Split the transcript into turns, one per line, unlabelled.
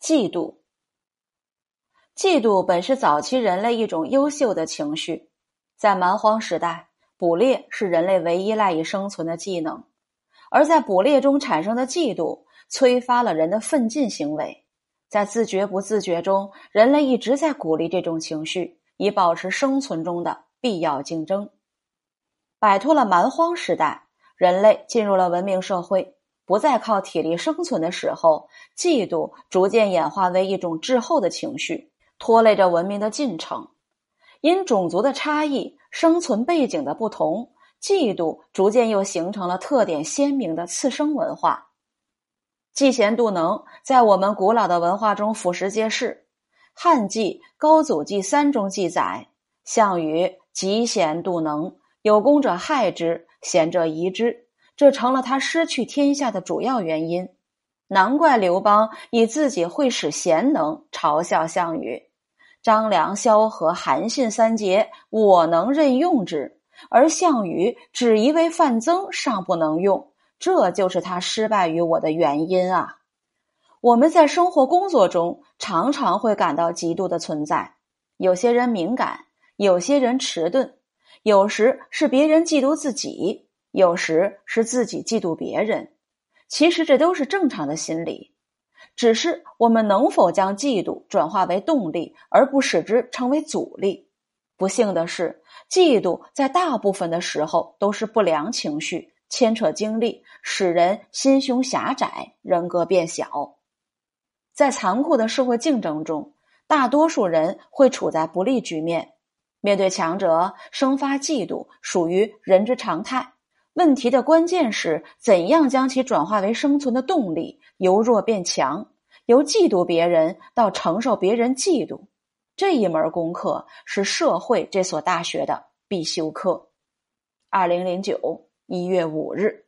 嫉妒，嫉妒本是早期人类一种优秀的情绪。在蛮荒时代，捕猎是人类唯一赖以生存的技能，而在捕猎中产生的嫉妒，催发了人的奋进行为。在自觉不自觉中，人类一直在鼓励这种情绪，以保持生存中的必要竞争。摆脱了蛮荒时代，人类进入了文明社会。不再靠体力生存的时候，嫉妒逐渐演化为一种滞后的情绪，拖累着文明的进程。因种族的差异、生存背景的不同，嫉妒逐渐又形成了特点鲜明的次生文化。嫉贤妒能在我们古老的文化中俯拾皆是，《汉纪》《高祖纪三》中记载：项羽嫉贤妒能，有功者害之，贤者疑之。这成了他失去天下的主要原因，难怪刘邦以自己会使贤能嘲笑项羽。张良、萧何、韩信三杰，我能任用之，而项羽只一位范增尚不能用，这就是他失败于我的原因啊！我们在生活工作中常常会感到嫉妒的存在，有些人敏感，有些人迟钝，有时是别人嫉妒自己。有时是自己嫉妒别人，其实这都是正常的心理，只是我们能否将嫉妒转化为动力，而不使之成为阻力？不幸的是，嫉妒在大部分的时候都是不良情绪，牵扯精力，使人心胸狭窄，人格变小。在残酷的社会竞争中，大多数人会处在不利局面，面对强者生发嫉妒，属于人之常态。问题的关键是怎样将其转化为生存的动力，由弱变强，由嫉妒别人到承受别人嫉妒，这一门功课是社会这所大学的必修课。二零零九一月五日。